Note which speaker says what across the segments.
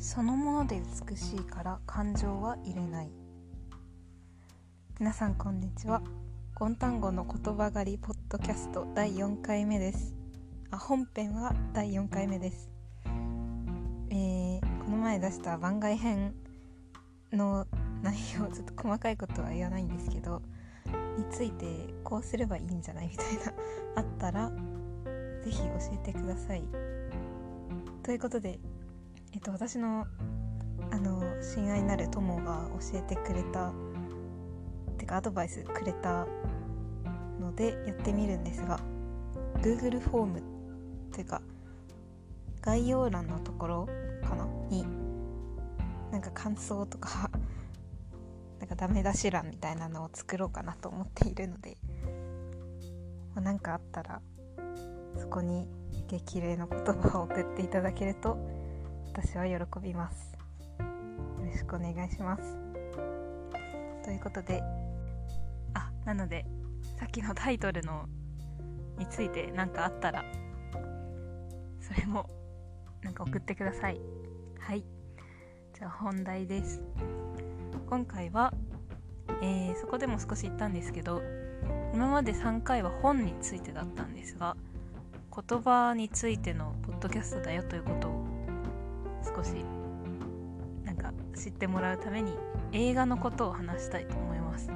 Speaker 1: そのもので美しいから感情は入れない。皆さんこんにちは。ゴンタンゴの言葉狩りポッドキャスト第4回目です。あ本編は第4回目です。えー、この前出した番外編の内容ちょっと細かいことは言わないんですけどについてこうすればいいんじゃないみたいなあったら是非教えてください。ということでえっと、私のあの親愛なる友が教えてくれたてかアドバイスくれたのでやってみるんですが Google フォームというか概要欄のところかな？になんか感想とか なんかダメ出し欄みたいなのを作ろうかなと思っているので何、かあったらそこに激励の言葉を送っていただけると私は喜びます。よろしくお願いします。ということであなのでさっきのタイトルのについて何かあったらそれもなんか送ってください。はい。じゃあ本題です。今回は、えー、そこでも少し言ったんですけど今まで3回は本についてだったんですが言葉についてのポッドキャストだよということを少しなんか知ってもらうために映画のことを話したいと思います。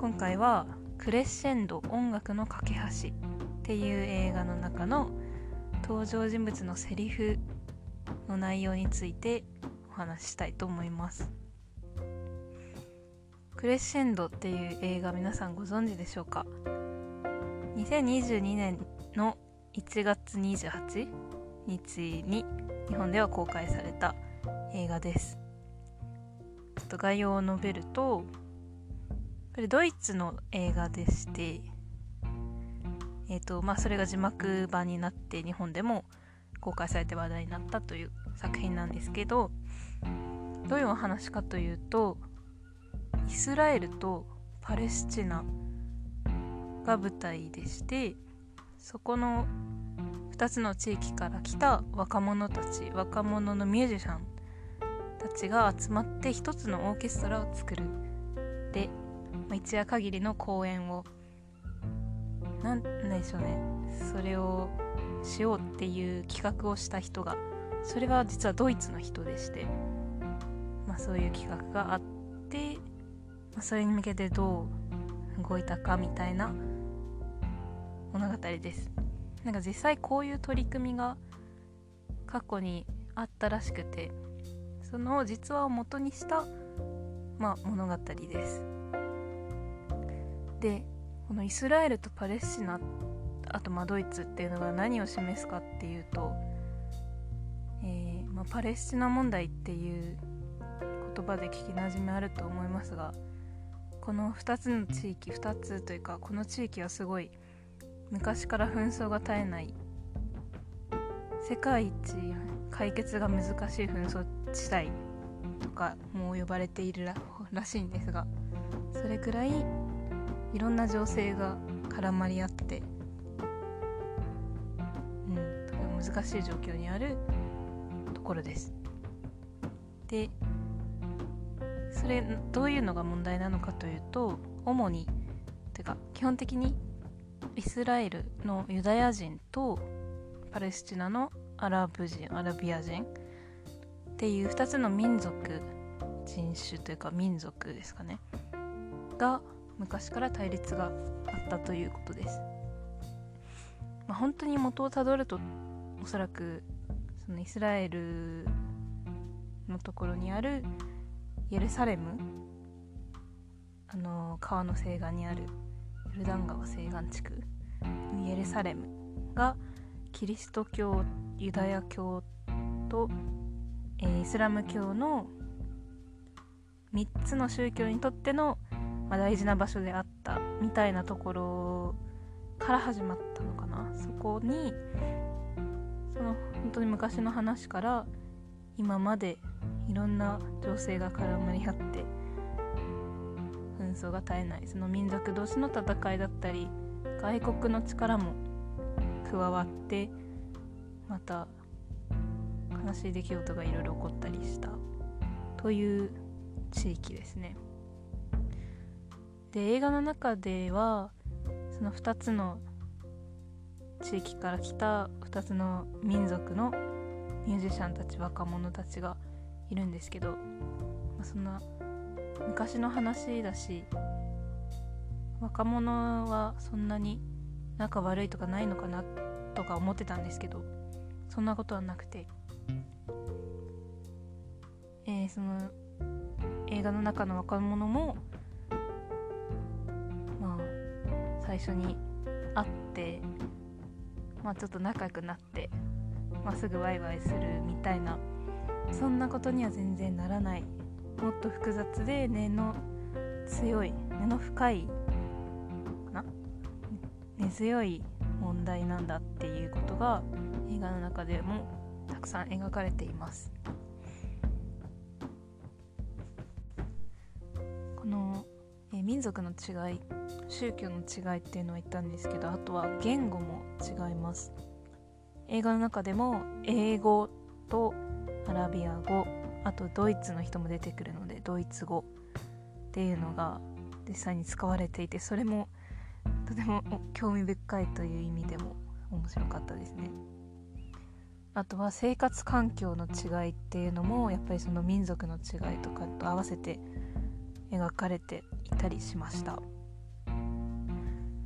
Speaker 1: 今回は「クレッシェンド音楽の架け橋」っていう映画の中の登場人物のセリフの内容についてお話ししたいと思います。クレッシェンドっていう映画皆さんご存知でしょうか？2022年の1月28日に日本では公開された映画です。ちょっと概要を述べるとこれドイツの映画でしてえーとまあ、それが字幕版になって日本でも公開されて話題になったという作品なんですけどどういうお話かというとイスラエルとパレスチナが舞台でしてそこの2つの地域から来た若者たち若者のミュージシャンたちが集まって1つのオーケストラを作る。で、まあ、一夜限りの公演を。何でしょうね。それをしようっていう企画をした人がそれは実はドイツの人でして、まあ、そういう企画があって、まあ、それに向けてどう動いたかみたいな物語です。なんか実際こういう取り組みが過去にあったらしくてその実話を元にした、まあ、物語です。でこのイスラエルとパレスチナあとまドイツっていうのが何を示すかっていうと、えー、まあ、パレスチナ問題っていう言葉で聞きなじみあると思いますがこの2つの地域2つというかこの地域はすごい昔から紛争が絶えない世界一解決が難しい紛争地帯とかも呼ばれているらしいんですがそれくらいいろんな情勢が絡まり合って、うん、とても難しい状況にあるところです。でそれどういうのが問題なのかというと主にてか基本的にイスラエルのユダヤ人とパレスチナのアラブ人アラビア人っていう2つの民族人種というか民族ですかね。が昔から対立があったということです、まあ、本当に元をたどるとおそらくそのイスラエルのところにあるエルサレムあの川の西岸にあるルダン川西岸地区エルサレムがキリスト教ユダヤ教と、えー、イスラム教の3つの宗教にとっての、まあ、大事な場所であったみたいなところから始まったのかな。そこにその本当に昔の話から今までいろんな情勢が絡まり合って紛争が絶えないその民族同士の戦いだったり外国の力も加わってまた悲しい出来事がいろいろ起こったりしたという地域ですね。で映画の中ではその2つの地域から来た2つの民族のミュージシャンたち若者たちがいるんですけど、まあ、そんな昔の話だし若者はそんなに仲悪いとかないのかなとか思ってたんですけどそんなことはなくて、えー、その映画の中の若者もまあ最初に会ってまあちょっと仲良くなってまあ、すぐワイワイするみたいなそんなことには全然ならないもっと複雑で根の強い根の深いかな？根強い問題なんだっていうことが映画の中でもたくさん描かれています。この、え民族の違い宗教の違いっていうのは言ったんですけどあとは言語も違います。映画の中でも英語とアラビア語あとドイツの人も出てくるのでドイツ語っていうのが実際に使われていてそれもとても興味深いという意味でも面白かったですね。あとは生活環境の違いっていうのもやっぱりその民族の違いとかと合わせて描かれていたりしました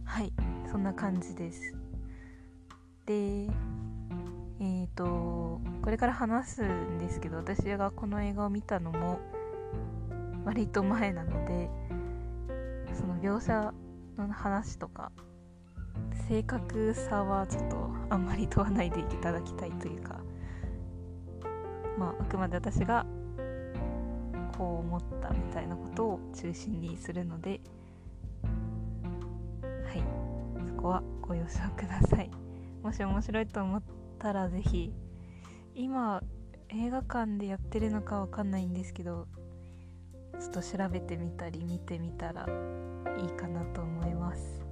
Speaker 1: はいそんな感じですでえーとこれから話すんですけど私がこの映画を見たのも割と前なのでその描写の話とか正確さはちょっとあんまり問わないでいただきたいというかまああくまで私がこう思ったみたいなことを中心にするのではい。そこはご了承ください。もし面白いと思ったらぜひ今映画館でやってるのかわかんないんですけどちょっと調べてみたり見てみたらいいかなと思います。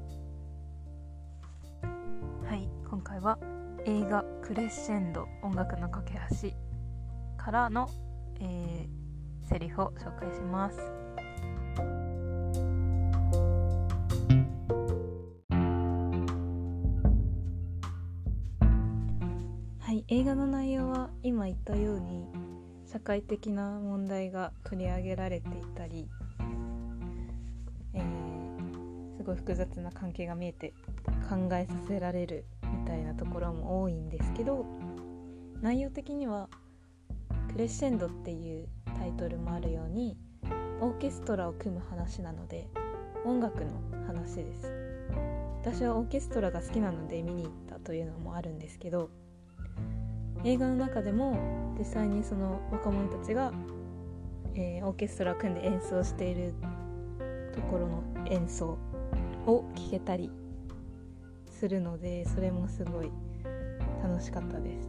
Speaker 1: はい今回は映画「クレッシェンド音楽の架け橋」からの、えー、セリフを紹介します。映画の内容は今言ったように社会的な問題が取り上げられていたり、えー、すごい複雑な関係が見えて考えさせられるみたいなところも多いんですけど内容的には「クレッシェンド」っていうタイトルもあるようにオーケストラを組む話なので音楽の話です。私はオーケストラが好きなので見に行ったというのもあるんですけど映画の中でも実際にその若者たちが、えー、オーケストラ組んで演奏しているところの演奏を聴けたりするのでそれもすごい楽しかったです。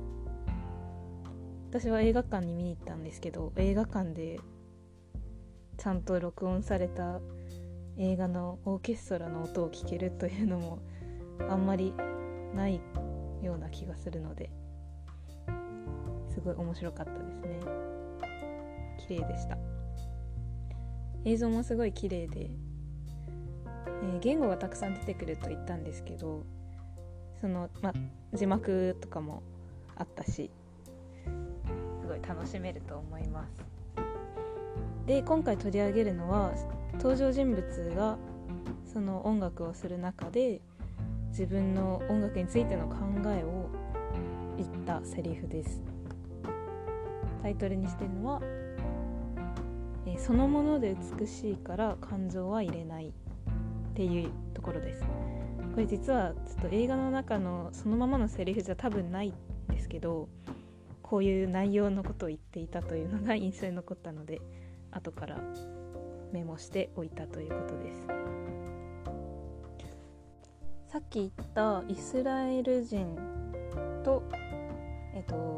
Speaker 1: 私は映画館に見に行ったんですけど映画館でちゃんと録音された映画のオーケストラの音を聴けるというのもあんまりないような気がするのですごい面白かったですね。綺麗でした。映像もすごい綺麗で、えー、言語がたくさん出てくると言ったんですけどその、ま、字幕とかもあったしすごい楽しめると思います。で今回取り上げるのは登場人物がその音楽をする中で自分の音楽についての考えを言ったセリフです。タイトルにしてるのは、えー、そのもので美しいから感情は入れないっていうところです。これ実はちょっと映画の中のそのままのセリフじゃ多分ないんですけどこういう内容のことを言っていたというのが 印象に残ったので後からメモしておいたということです。さっき言ったイスラエル人とえっと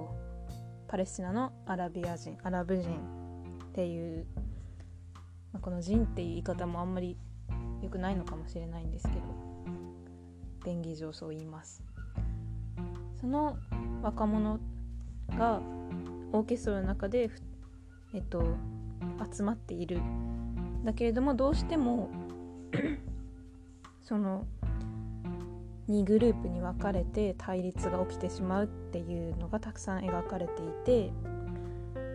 Speaker 1: パレスチナのアラビア人アラブ人っていう、まあ、この人っていう言い方もあんまり良くないのかもしれないんですけど便宜上そう言います。その若者がオーケストラの中で、えっと、集まっている。だけれどもどうしても その2グループに分かれて対立が起きてしまうっていうのがたくさん描かれていて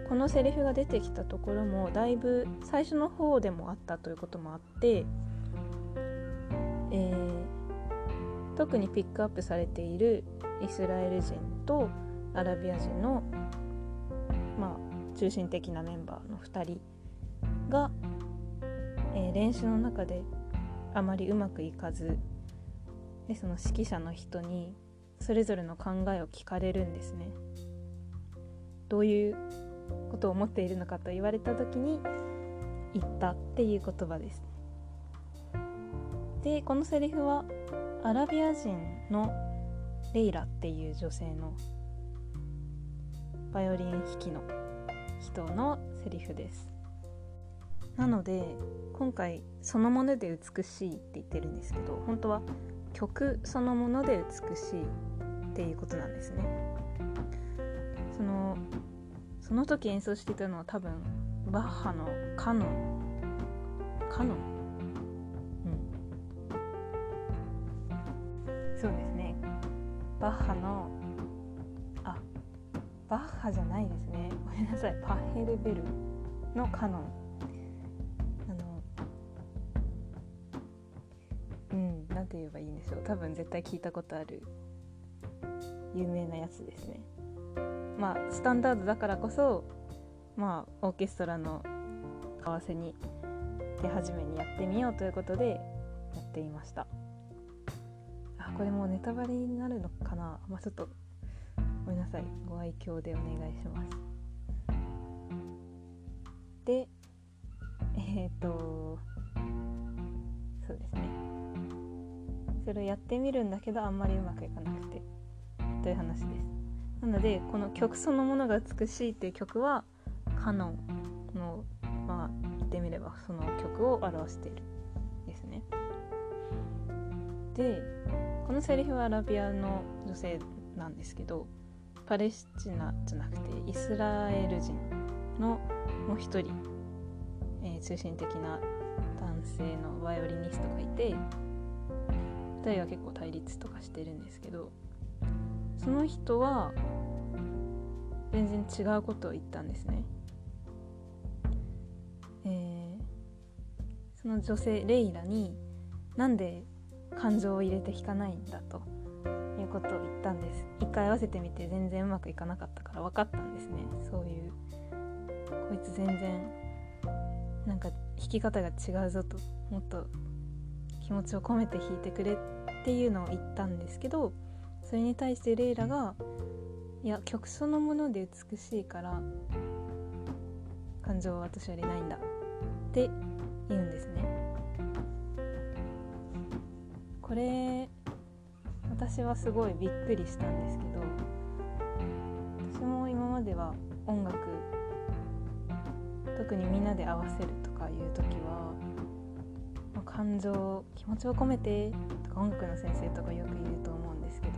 Speaker 1: このセリフが出てきたところもだいぶ最初の方でもあったということもあって、えー、特にピックアップされているイスラエル人とアラビア人の、まあ、中心的なメンバーの2人が、えー、練習の中であまりうまくいかずでその指揮者の人にそれぞれの考えを聞かれるんですね。どういうことを思っているのかと言われた時に言ったっていう言葉です。でこのセリフはアラビア人のレイラっていう女性のバイオリン弾きの人のセリフですなので今回そのもので美しいって言ってるんですけど本当は曲そのもので美しいっていうことなんですね。そのその時演奏してたのは多分バッハのカノン。カノン？うん。そうですね。バッハのあバッハじゃないですね。ごめんなさい。パッヘルベルのカノン。て言えばいいんでしょう。多分絶対聞いたことある。有名なやつですね。まあスタンダードだからこそまあオーケストラの合わせに手始めにやってみようということでやっていました。あこれもうネタバレになるのかな。まあちょっとごめんなさい。ご愛嬌でお願いします。でえっ、ー、とそうですね。それをやってみるんだけどあんまりうまくいかなくてという話です。なのでこの曲そのものが美しいっていう曲はカノンのまあ言ってみればその曲を表しているですね。でこのセリフはアラビアの女性なんですけどパレスチナじゃなくてイスラエル人のもう一人、えー、中心的な男性のバイオリニストがいて人は結構対立とかしてるんですけどその人は全然違うことを言ったんですね。えー、その女性レイラになんで感情を入れて弾かないんだということを言ったんです一回合わせてみて全然うまくいかなかったから分かったんですねそういうこいつ全然なんか弾き方が違うぞともっと気持ちを込めて弾いてくれっていうのを言ったんですけどそれに対してレイラがいや曲そのもので美しいから感情は私よりないんだって言うんですね。これ私はすごいびっくりしたんですけど私も今までは音楽特にみんなで合わせるとかいう時は、感情気持ちを込めてとか音楽の先生とかよく言うと思うんですけど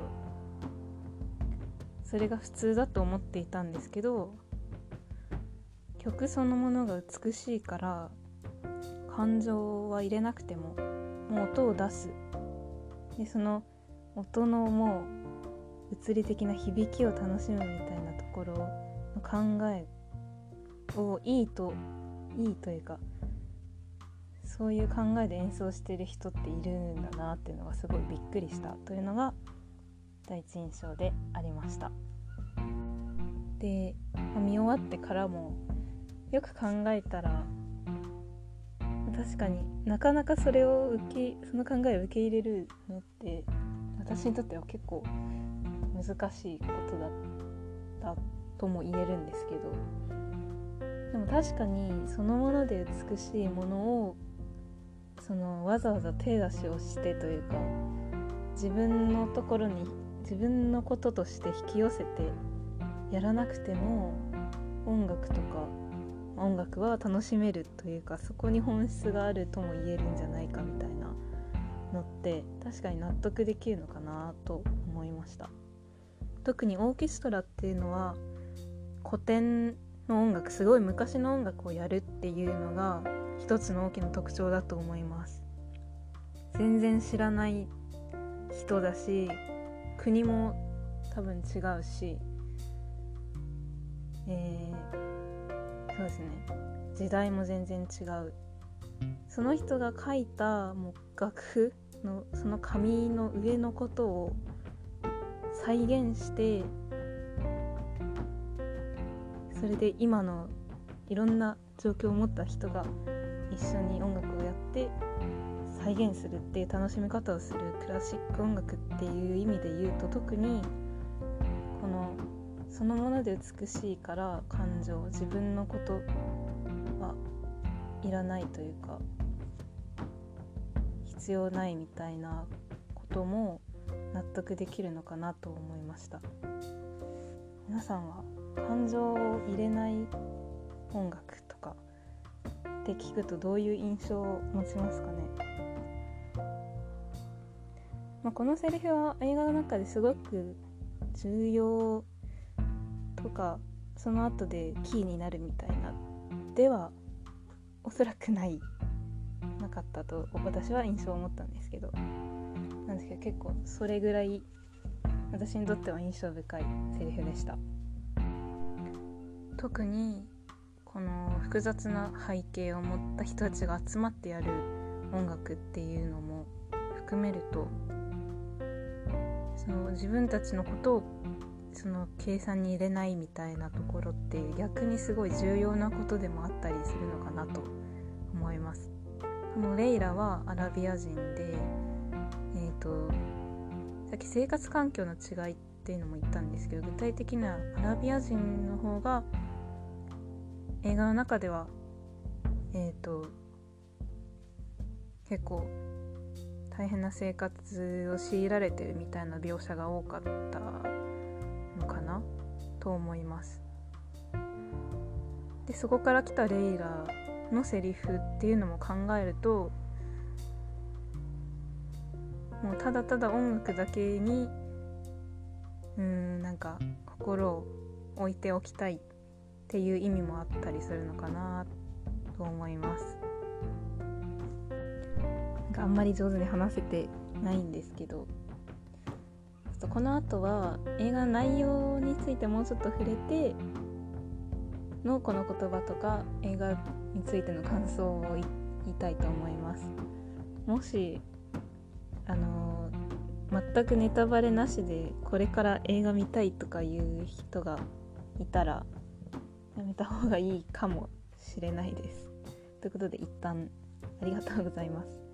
Speaker 1: それが普通だと思っていたんですけど曲そのものが美しいから感情は入れなくてももう音を出す。でその音のもう物理的な響きを楽しむみたいなところの考えをいいといいというかそういう考えで演奏してる人っているんだなっていうのがすごいびっくりしたというのが第一印象でありました。で、ま見終わってからもよく考えたら確かになかなかそれを受けその考えを受け入れるのって私にとっては結構難しいことだったとも言えるんですけどでも確かにそのもので美しいものをそのわざわざ手出しをしてというか自分のところに自分のこととして引き寄せてやらなくても音楽とか音楽は楽しめるというかそこに本質があるとも言えるんじゃないかみたいなのって確かに納得できるのかなと思いました。特にオーケストラっていうのは古典の音楽すごい昔の音楽をやるっていうのが一つの大きな特徴だと思います。全然知らない人だし国も多分違うしえー、そうですね。時代も全然違う。その人が書いたもう楽譜のその紙の上のことを再現してそれで今のいろんな状況を持った人が一緒に音楽をやって再現するっていう楽しみ方をするクラシック音楽っていう意味で言うと特にこのそのもので美しいから感情自分のことはいらないというか必要ないみたいなことも納得できるのかなと思いました。皆さんは感情を入れない音楽とか。って聞くとどういう印象を持ちますかね、まあ、このセリフは映画の中ですごく重要とかその後でキーになるみたいなではおそらくないなかったと私は印象を持ったんですけど。なんですけど結構それぐらい私にとっては印象深いセリフでした。特にこの複雑な背景を持った人たちが集まってやる音楽っていうのも含めるとその自分たちのことをその計算に入れないみたいなところって逆にすごい重要なことでもあったりするのかなと思います。このレイラはアラビア人で、えーと、さっき生活環境の違いっていうのも言ったんですけど具体的にはアラビア人の方が映画の中ではえっ、ー、と結構大変な生活を強いられてるみたいな描写が多かったのかなと思います。でそこから来たレイラのセリフっていうのも考えるともうただただ音楽だけにうんなんか心を置いておきたいっていう意味もあったりするのかなと思います。なんかあんまり上手に話せてないんですけど。この後は映画の内容についてもうちょっと触れてのこの言葉とか映画についての感想を言いたいと思います。もしあの全くネタバレなしでこれから映画見たいとかいう人がいたらやめた方がいいかもしれないです。ということで一旦ありがとうございます。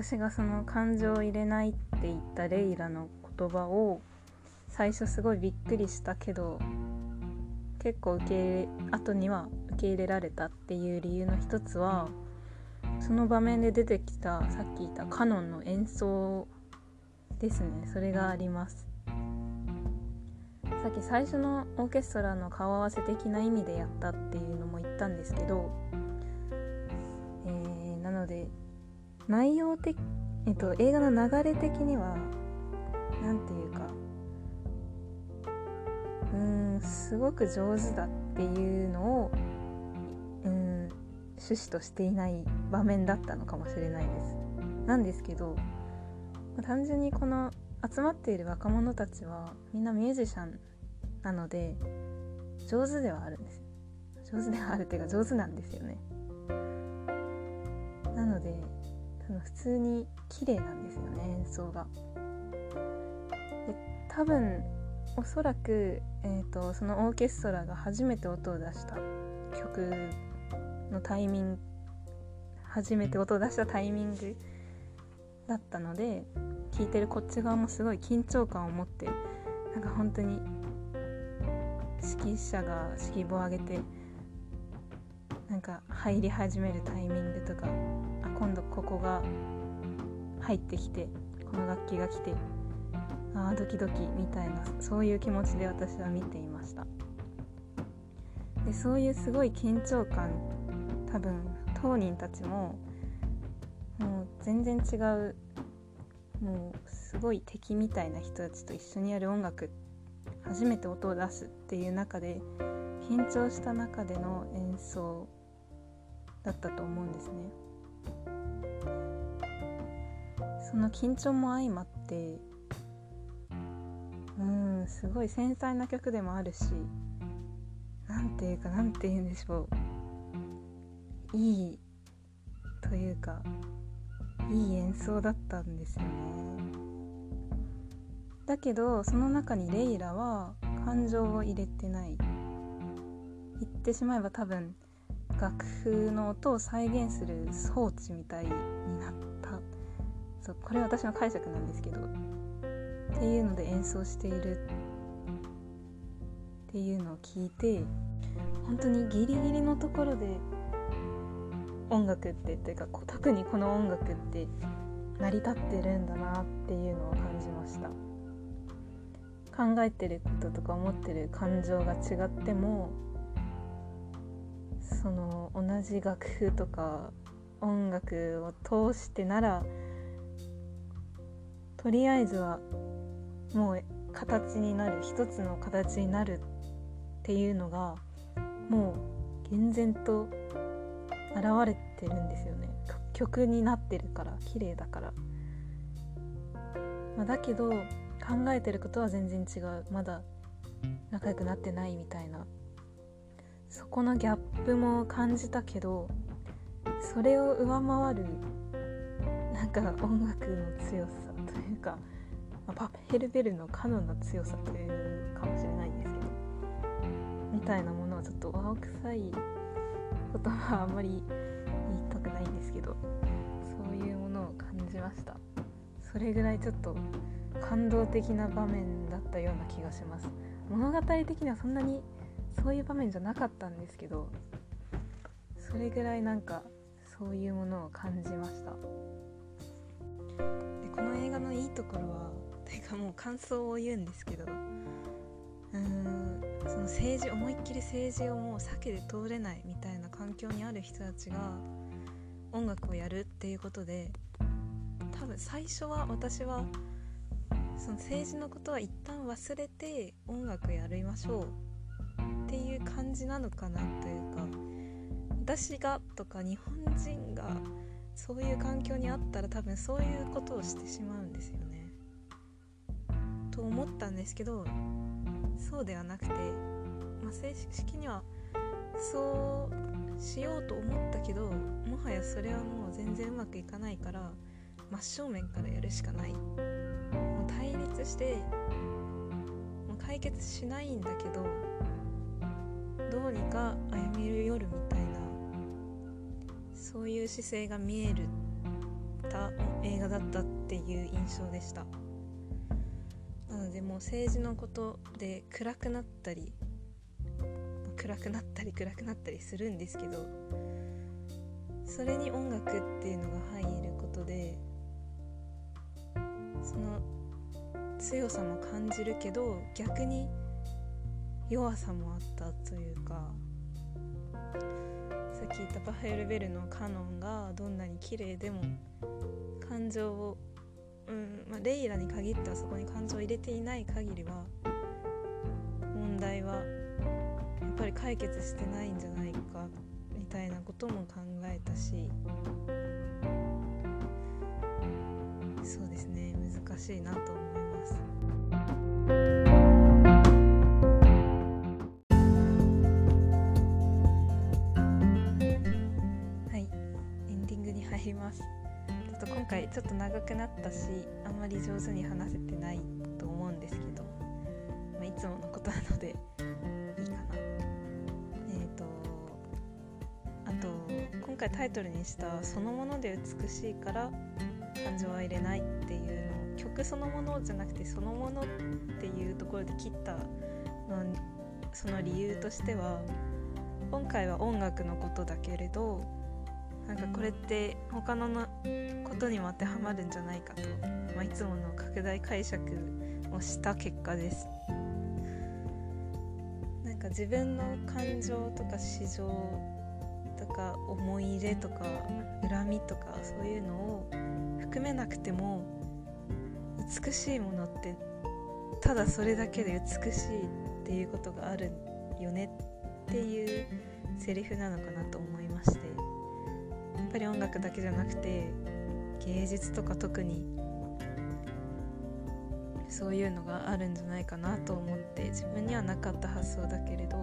Speaker 1: 私がその感情を入れないって言ったレイラの言葉を最初すごいびっくりしたけど結構受け入れ後には受け入れられたっていう理由の一つはその場面で出てきたさっき言ったカノンの演奏ですね。それがあります。さっき最初のオーケストラの顔合わせ的な意味でやったっていうのも言ったんですけど、えー、なので内容的、えっと、映画の流れ的には何て言うかうんすごく上手だっていうのをうん趣旨としていない場面だったのかもしれないです。なんですけど単純にこの集まっている若者たちはみんなミュージシャンなので上手ではあるんです上手ではあるっていうか上手なんですよねなので多分普通に綺麗なんですよね演奏が。で多分おそらく、えーと、そのオーケストラが初めて音を出した曲のタイミング初めて音を出したタイミングだったので聴いてるこっち側もすごい緊張感を持ってなんか本当に指揮者が指揮棒を上げてなんか入り始めるタイミングとかあ今度ここが入ってきてこの楽器が来てああドキドキみたいなそういう気持ちで私は見ていました。でそういうすごい緊張感多分当人たちももう全然違うもうすごい敵みたいな人たちと一緒にやる音楽初めて音を出すっていう中で緊張した中での演奏だったと思うんですね。その緊張も相まってうんすごい繊細な曲でもあるし何ていうか何て言うんでしょう。いいというかいい演奏だったんですよね。だけどその中にレイラは感情を入れてない。言ってしまえば多分楽譜の音を再現する装置みたいになった。そうこれ私の解釈なんですけど。っていうので演奏している。っていうのを聞いて本当にギリギリのところで音楽ってっていうか特にこの音楽って成り立ってるんだなっていうのを感じました。考えてることとか思ってる感情が違ってもその同じ楽譜とか音楽を通してならとりあえずはもう形になる一つの形になるっていうのがもう厳然と現れてるんですよね。曲になってるから綺麗だから、ま、だけど考えてることは全然違う。まだ仲良くなってないみたいな。そこのギャップも感じたけどそれを上回るなんか音楽の強さというか、まあ、パヘルベルのカノンの強さというかもしれないんですけどみたいなものはちょっと青臭い。ことはあんまり言いたくないんですけどそういうものを感じました。それぐらいちょっと感動的な場面だったような気がします。物語的にはそんなにそういう場面じゃなかったんですけどそれぐらいなんかそういうものを感じました。でこの映画のいいところはていうかもう感想を言うんですけどうーんその政治思いっきり政治をもう避けて通れないみたいな環境にある人たちが音楽をやるっていうことで多分最初は私はその政治のことは一旦忘れて音楽やりましょうっていう感じなのかなというか私がとか日本人がそういう環境にあったら多分そういうことをしてしまうんですよね。と思ったんですけどそうではなくて、まあ、正式にはそうしようと思ったけどもはやそれはもう全然うまくいかないから真正面からやるしかないもう対立してもう解決しないんだけどどうにか歩み寄るみたいなそういう姿勢が見えるた映画だったっていう印象でした。なのでもう政治のことで暗くなったり暗くなったり暗くなったりするんですけどそれに音楽っていうのが入ることでその強さも感じるけど逆に弱さもあったというかさっき言ったパフェルベルのカノンがどんなに綺麗でも感情をうんまあ、レイラに限ってはそこに感情を入れていない限りは問題はぱり解決してないんじゃないかみたいなことも考えたしそうですね難しいなと思います。はいエンディングに入りますと今回ちょっと長くなったしあんまり上手に話せてないと思うんですけど、まあ、いつものことなので回タイトルにした「そのもので美しいから感情は入れない」っていうのを曲そのものじゃなくてそのものっていうところで切ったのその理由としては今回は音楽のことだけれどなんかこれって他ののことにも当てはまるんじゃないかと、まあ、いつもの拡大解釈をした結果です。なんか自分の感情とか市場か思い入れとか恨みとかそういうのを含めなくても美しいものってただそれだけで美しいっていうことがあるよねっていうセリフなのかなと思いましてやっぱり音楽だけじゃなくて芸術とか特にそういうのがあるんじゃないかなと思って自分にはなかった発想だけれど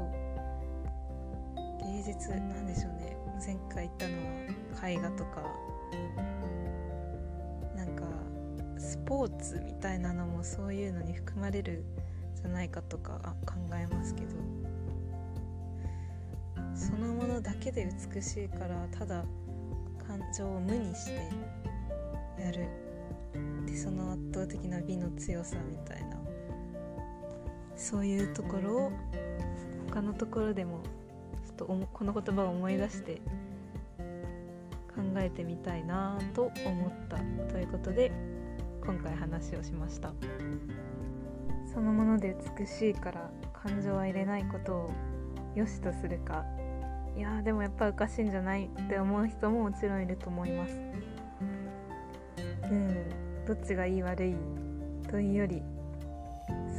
Speaker 1: 芸術なんでしょうね。前回言ったのは絵画とかなんかスポーツみたいなのもそういうのに含まれるじゃないかとか考えますけど。そのものだけで美しいからただ感情を無にしてやる。でその圧倒的な美の強さみたいな。そういうところを他のところでもっとこの言葉を思い出して考えてみたいなと思ったということで今回話をしました。そのもので美しいから感情は入れないことを良しとするか。いやでもやっぱおかしいんじゃないって思う人ももちろんいると思います。うんどっちがいい悪いというより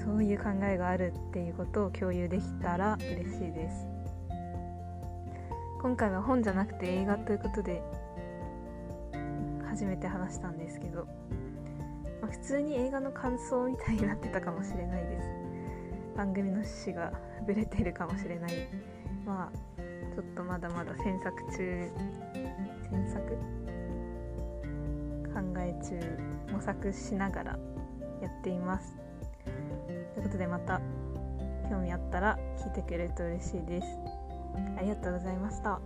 Speaker 1: そういう考えがあるっていうことを共有できたら嬉しいです。今回は本じゃなくて映画ということで初めて話したんですけど、まあ、普通に映画の感想みたいになってたかもしれないです。番組の趣旨がぶれてるかもしれない。まあちょっとまだまだ詮索中詮索？考え中模索しながらやっています。ということでまた興味あったら聞いてくれると嬉しいです。ありがとうございました。